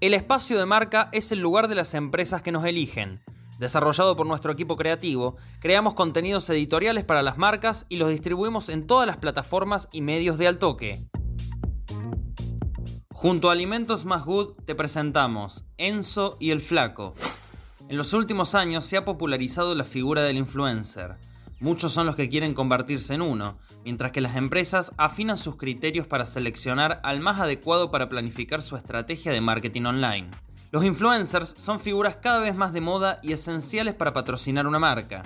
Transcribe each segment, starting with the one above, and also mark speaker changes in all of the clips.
Speaker 1: El espacio de marca es el lugar de las empresas que nos eligen. Desarrollado por nuestro equipo creativo, creamos contenidos editoriales para las marcas y los distribuimos en todas las plataformas y medios de Altoque. Junto a Alimentos Más Good te presentamos Enzo y el Flaco. En los últimos años se ha popularizado la figura del influencer. Muchos son los que quieren convertirse en uno, mientras que las empresas afinan sus criterios para seleccionar al más adecuado para planificar su estrategia de marketing online. Los influencers son figuras cada vez más de moda y esenciales para patrocinar una marca.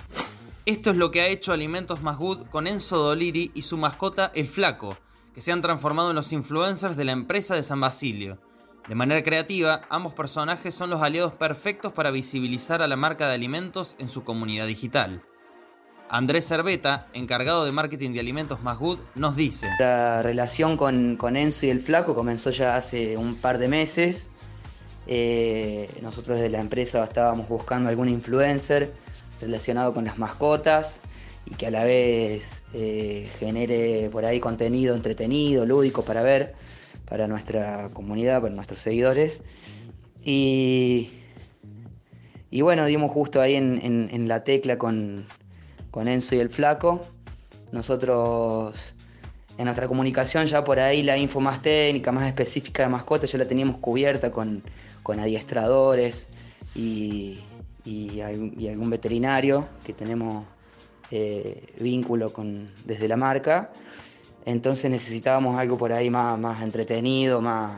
Speaker 1: Esto es lo que ha hecho Alimentos Más Good con Enzo Doliri y su mascota El Flaco, que se han transformado en los influencers de la empresa de San Basilio. De manera creativa, ambos personajes son los aliados perfectos para visibilizar a la marca de alimentos en su comunidad digital. Andrés Cerveta, encargado de marketing de alimentos más good, nos dice.
Speaker 2: La relación con, Enzo y el Flaco comenzó ya hace un par de meses. Eh, nosotros de la empresa estábamos buscando algún influencer relacionado con las mascotas y que a la vez eh, genere por ahí contenido entretenido, lúdico para ver, para nuestra comunidad, para nuestros seguidores. Y, y bueno, dimos justo ahí en la tecla con, con Enzo y el Flaco. Nosotros en nuestra comunicación ya por ahí la info más técnica, más específica de mascotas, ya la teníamos cubierta con, adiestradores y, algún veterinario que tenemos eh, vínculo con, desde la marca. Entonces necesitábamos algo por ahí más, más entretenido, más,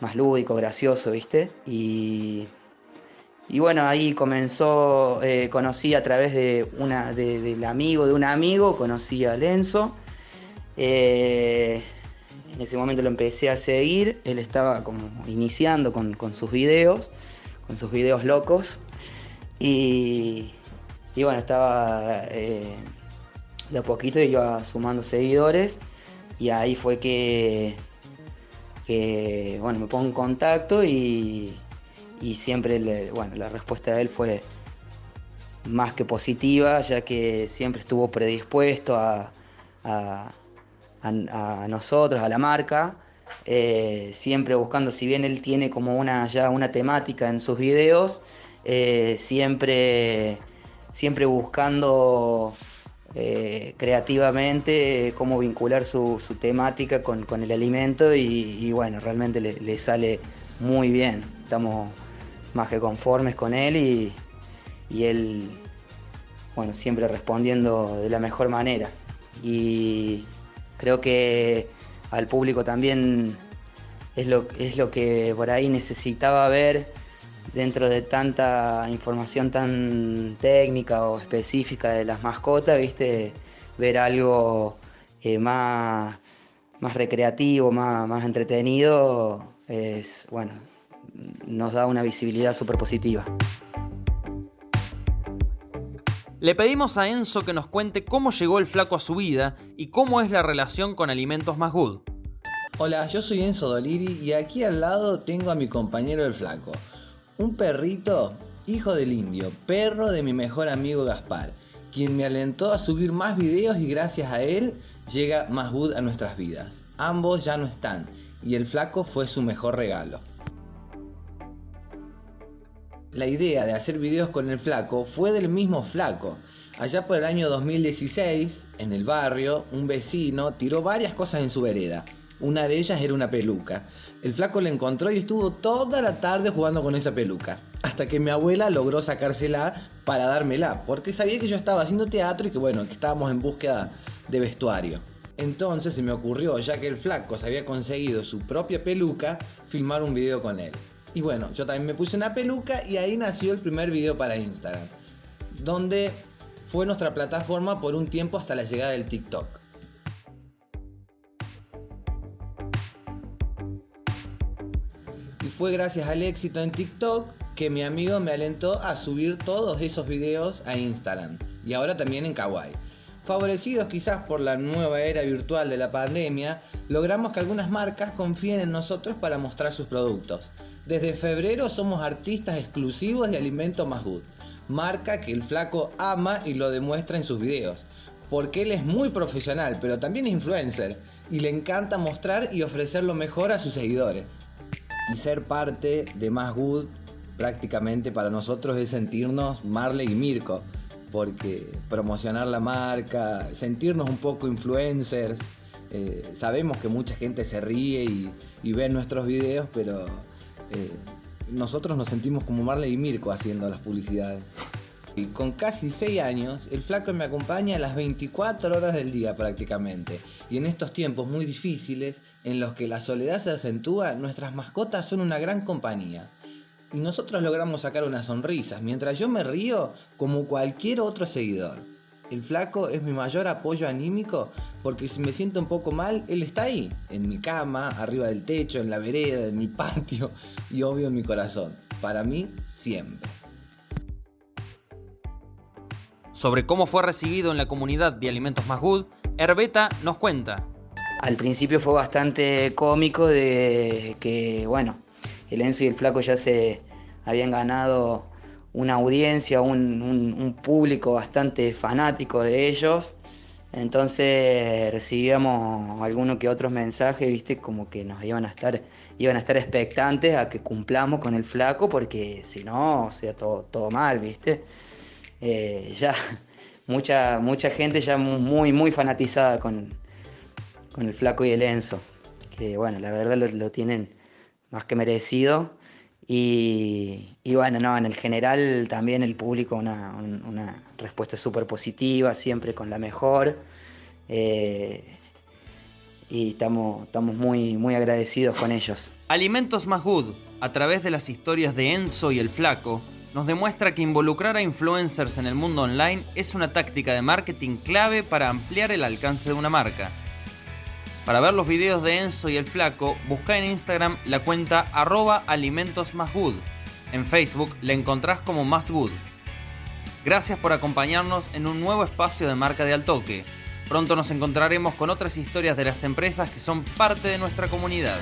Speaker 2: más lúdico, gracioso, ¿viste? Y, y bueno, ahí comenzó, eh, conocí a través de una, del amigo de un amigo, conocí a Lenzo. Eh, en ese momento lo empecé a seguir, él estaba como iniciando con, sus videos, con sus videos locos. Y, bueno, estaba eh, de a poquito iba sumando seguidores y ahí fue que, que bueno, me pongo en contacto y, y siempre bueno, la respuesta de él fue más que positiva, ya que siempre estuvo predispuesto a, a, nosotros, a la marca, eh, siempre buscando, si bien él tiene como una, ya una temática en sus videos, eh, siempre, siempre buscando eh, creativamente cómo vincular su, temática con, el alimento y, bueno, realmente le, le sale muy bien. Estamos más que conformes con él y, él, bueno, siempre respondiendo de la mejor manera. Y creo que al público también es lo, es lo que por ahí necesitaba ver dentro de tanta información tan técnica o específica de las mascotas, viste, ver algo eh, más, más recreativo, más, más entretenido, es bueno, nos da una visibilidad súper positiva.
Speaker 1: Le pedimos a Enzo que nos cuente cómo llegó el flaco a su vida y cómo es la relación con Alimentos Más Good.
Speaker 3: Hola, yo soy Enzo Doliri y aquí al lado tengo a mi compañero el flaco. Un perrito, hijo del indio, perro de mi mejor amigo Gaspar, quien me alentó a subir más videos y gracias a él llega Más Good a nuestras vidas. Ambos ya no están y el flaco fue su mejor regalo. La idea de hacer videos con el flaco fue del mismo flaco. Allá por el año 2016, en el barrio, un vecino tiró varias cosas en su vereda. Una de ellas era una peluca. El flaco la encontró y estuvo toda la tarde jugando con esa peluca. Hasta que mi abuela logró sacársela para dármela. Porque sabía que yo estaba haciendo teatro y que bueno, que estábamos en búsqueda de vestuario. Entonces se me ocurrió, ya que el flaco se había conseguido su propia peluca, filmar un video con él. Y bueno, yo también me puse una peluca y ahí nació el primer video para Instagram, donde fue nuestra plataforma por un tiempo hasta la llegada del TikTok. Y fue gracias al éxito en TikTok que mi amigo me alentó a subir todos esos videos a Instagram y ahora también en Kawaii. Favorecidos quizás por la nueva era virtual de la pandemia, logramos que algunas marcas confíen en nosotros para mostrar sus productos. Desde febrero somos artistas exclusivos de Alimento Más Good, marca que el flaco ama y lo demuestra en sus videos, porque él es muy profesional, pero también influencer, y le encanta mostrar y ofrecer lo mejor a sus seguidores. y ser parte de Más Good prácticamente para nosotros es sentirnos Marley y Mirko, porque promocionar la marca, sentirnos un poco influencers, eh, sabemos que mucha gente se ríe y, ve nuestros videos, pero eh, nosotros nos sentimos como Marley y Mirko haciendo las publicidades. Y con casi 6 años, el flaco me acompaña a las 24 horas del día prácticamente. Y en estos tiempos muy difíciles, en los que la soledad se acentúa, nuestras mascotas son una gran compañía. Y nosotros logramos sacar unas sonrisas, mientras yo me río como cualquier otro seguidor. El flaco es mi mayor apoyo anímico porque si me siento un poco mal, él está ahí, en mi cama, arriba del techo, en la vereda, en mi patio y obvio en mi corazón. Para mí, siempre.
Speaker 1: Sobre cómo fue recibido en la comunidad de Alimentos Más Good, Herbeta nos cuenta.
Speaker 2: Al principio fue bastante cómico de que, bueno, el Enzo y el Flaco ya se habían ganado una audiencia, un, público bastante fanático de ellos. Entonces recibíamos algunos que otros mensajes, viste, como que nos iban a estar, iban a estar expectantes a que cumplamos con el flaco, porque si no, o sea, todo, mal, viste. Eh, ya mucha, mucha gente ya muy, muy fanatizada con, con el flaco y el Enzo, que bueno, la verdad lo, tienen más que merecido. Y, bueno, no, en el general también el público una, respuesta súper positiva, siempre con la mejor. Eh, y estamos, estamos muy, muy agradecidos con ellos.
Speaker 1: Alimentos Más Good, a través de las historias de Enzo y el Flaco, nos demuestra que involucrar a influencers en el mundo online es una táctica de marketing clave para ampliar el alcance de una marca. Para ver los videos de Enzo y el Flaco, busca en Instagram la cuenta arroba En Facebook le encontrás como más. Gracias por acompañarnos en un nuevo espacio de marca de Altoque. Pronto nos encontraremos con otras historias de las empresas que son parte de nuestra comunidad.